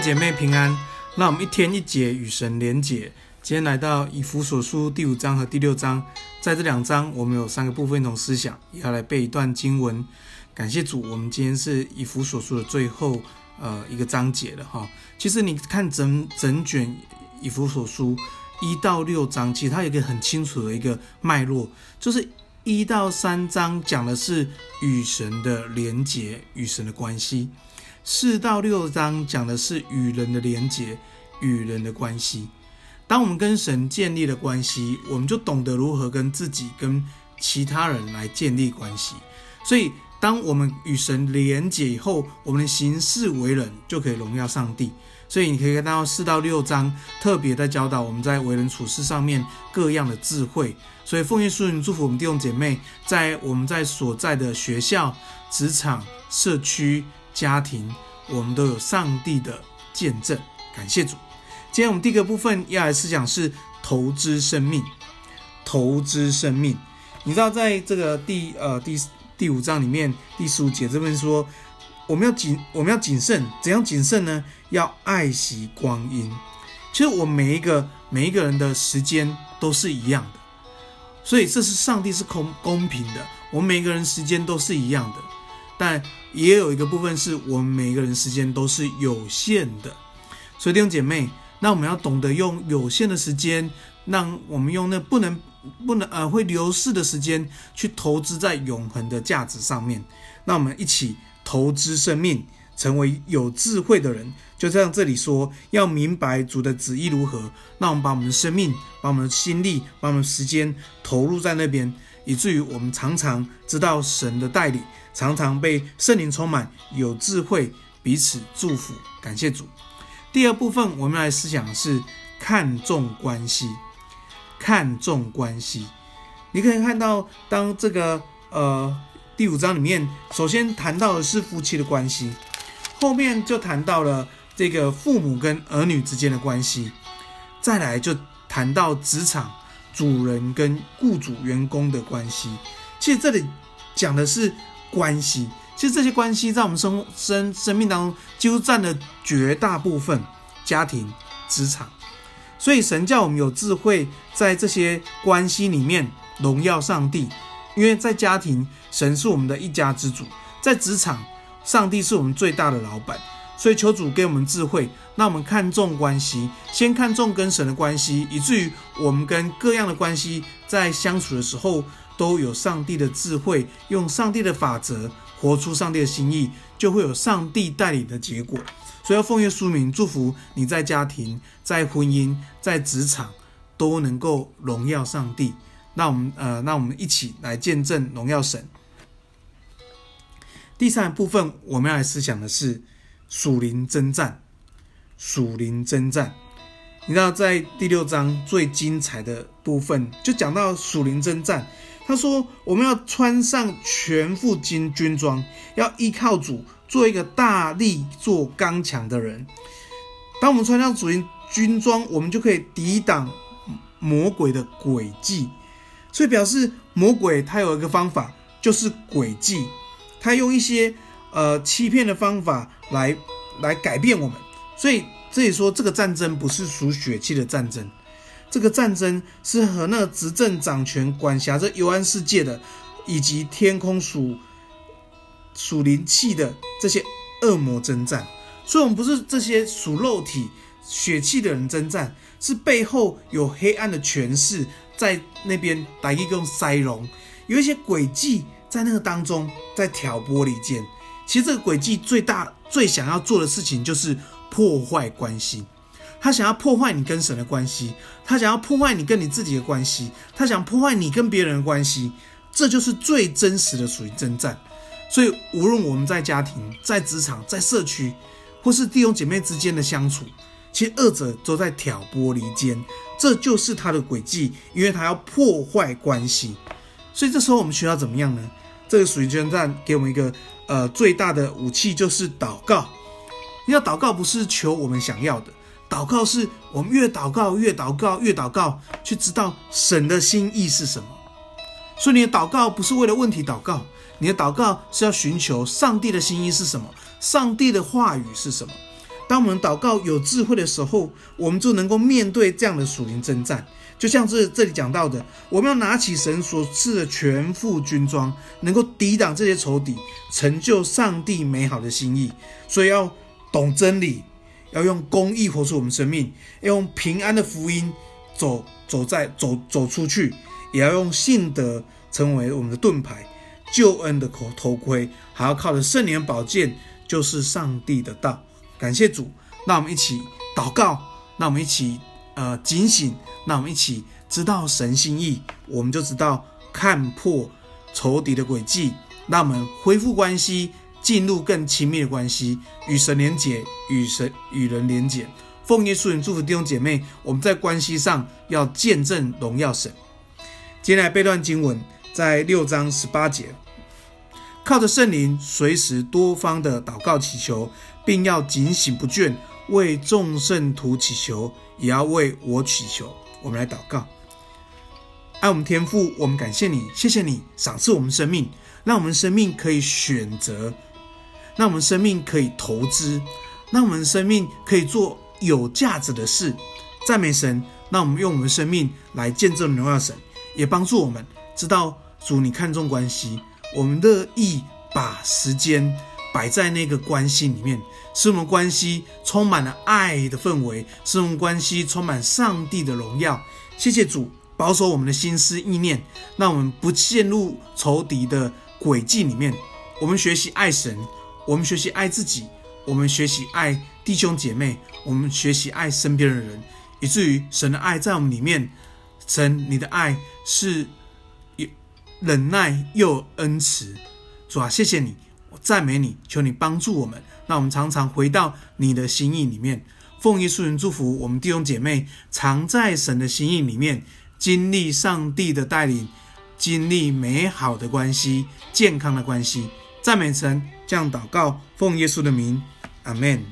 姐妹平安，让我们一天一节与神连结。今天来到以弗所书第五章和第六章，在这两章我们有三个部分一种思想，要来背一段经文。感谢主，我们今天是以弗所书的最后呃一个章节了哈。其实你看整整卷以弗所书一到六章，其实它有一个很清楚的一个脉络，就是一到三章讲的是与神的连结，与神的关系。四到六章讲的是与人的连结，与人的关系。当我们跟神建立了关系，我们就懂得如何跟自己、跟其他人来建立关系。所以，当我们与神连结以后，我们的行事为人就可以荣耀上帝。所以，你可以看到四到六章特别在教导我们在为人处事上面各样的智慧。所以，奉耶稣名祝福我们弟兄姐妹，在我们在所在的学校、职场、社区。家庭，我们都有上帝的见证，感谢主。今天我们第一个部分要来思想是投资生命，投资生命。你知道，在这个第呃第第五章里面第十五节这边说，我们要谨我们要谨慎，怎样谨慎呢？要爱惜光阴。其实我每一个每一个人的时间都是一样的，所以这是上帝是公公平的，我们每一个人时间都是一样的。但也有一个部分是我们每个人时间都是有限的，所以弟兄姐妹，那我们要懂得用有限的时间，让我们用那不能不能呃会流逝的时间去投资在永恒的价值上面。那我们一起投资生命，成为有智慧的人。就像这里说，要明白主的旨意如何，那我们把我们的生命、把我们的心力、把我们的时间投入在那边。以至于我们常常知道神的带领，常常被圣灵充满，有智慧，彼此祝福，感谢主。第二部分，我们来思想是看重关系，看重关系。你可以看到，当这个呃第五章里面，首先谈到的是夫妻的关系，后面就谈到了这个父母跟儿女之间的关系，再来就谈到职场。主人跟雇主、员工的关系，其实这里讲的是关系。其实这些关系在我们生生生命当中，几乎占了绝大部分。家庭、职场，所以神叫我们有智慧，在这些关系里面荣耀上帝。因为在家庭，神是我们的一家之主；在职场，上帝是我们最大的老板。所以求主给我们智慧，那我们看重关系，先看重跟神的关系，以至于我们跟各样的关系在相处的时候，都有上帝的智慧，用上帝的法则活出上帝的心意，就会有上帝带领的结果。所以要奉耶稣名祝福你在家庭、在婚姻、在职场都能够荣耀上帝。那我们呃，那我们一起来见证荣耀神。第三部分我们要来思想的是。属灵征战，属灵征战，你知道在第六章最精彩的部分就讲到属灵征战。他说：“我们要穿上全副军军装，要依靠主，做一个大力、做刚强的人。当我们穿上属灵军装，我们就可以抵挡魔鬼的诡计。所以表示魔鬼他有一个方法，就是诡计，他用一些。”呃，欺骗的方法来来改变我们，所以这里说这个战争不是属血气的战争，这个战争是和那个执政掌权、管辖着幽暗世界的，以及天空属属灵气的这些恶魔征战。所以，我们不是这些属肉体、血气的人征战，是背后有黑暗的权势在那边打一个塞隆，有一些诡计在那个当中在挑拨离间。其实这个诡计最大、最想要做的事情就是破坏关系。他想要破坏你跟神的关系，他想要破坏你跟你自己的关系，他想破坏你跟别人的关系。这就是最真实的属于征战。所以，无论我们在家庭、在职场、在社区，或是弟兄姐妹之间的相处，其实二者都在挑拨离间。这就是他的诡计，因为他要破坏关系。所以，这时候我们需要怎么样呢？这个属于征战给我们一个。呃，最大的武器就是祷告。要祷告，不是求我们想要的，祷告是我们越祷告越祷告越祷告，去知道神的心意是什么。所以你的祷告不是为了问题祷告，你的祷告是要寻求上帝的心意是什么，上帝的话语是什么。当我们祷告有智慧的时候，我们就能够面对这样的属灵征战。就像是这里讲到的，我们要拿起神所赐的全副军装，能够抵挡这些仇敌，成就上帝美好的心意。所以要懂真理，要用公义活出我们生命，要用平安的福音走走在走走出去，也要用信德成为我们的盾牌，救恩的头头盔，还要靠着圣灵宝剑，就是上帝的道。感谢主，那我们一起祷告，那我们一起。呃，警醒，那我们一起知道神心意，我们就知道看破仇敌的诡计，那我们恢复关系，进入更亲密的关系，与神连结，与神与人连结。奉耶稣名祝福弟兄姐妹，我们在关系上要见证荣耀神。接下来背段经文在六章十八节，靠着圣灵，随时多方的祷告祈求，并要警醒不倦，为众圣徒祈求。也要为我祈求。我们来祷告，爱我们天父，我们感谢你，谢谢你赏赐我们生命，让我们生命可以选择，让我们生命可以投资，让我们生命可以做有价值的事。赞美神，让我们用我们生命来见证荣耀神，也帮助我们知道主你看重关系，我们乐意把时间。摆在那个关系里面，使我们关系充满了爱的氛围，使我们关系充满上帝的荣耀。谢谢主保守我们的心思意念，让我们不陷入仇敌的诡计里面。我们学习爱神，我们学习爱自己，我们学习爱弟兄姐妹，我们学习爱身边的人，以至于神的爱在我们里面。神，你的爱是忍耐又恩慈。主啊，谢谢你。赞美你，求你帮助我们，那我们常常回到你的心意里面。奉耶稣名祝福我们弟兄姐妹，常在神的心意里面，经历上帝的带领，经历美好的关系、健康的关系。赞美神，这样祷告，奉耶稣的名，阿门。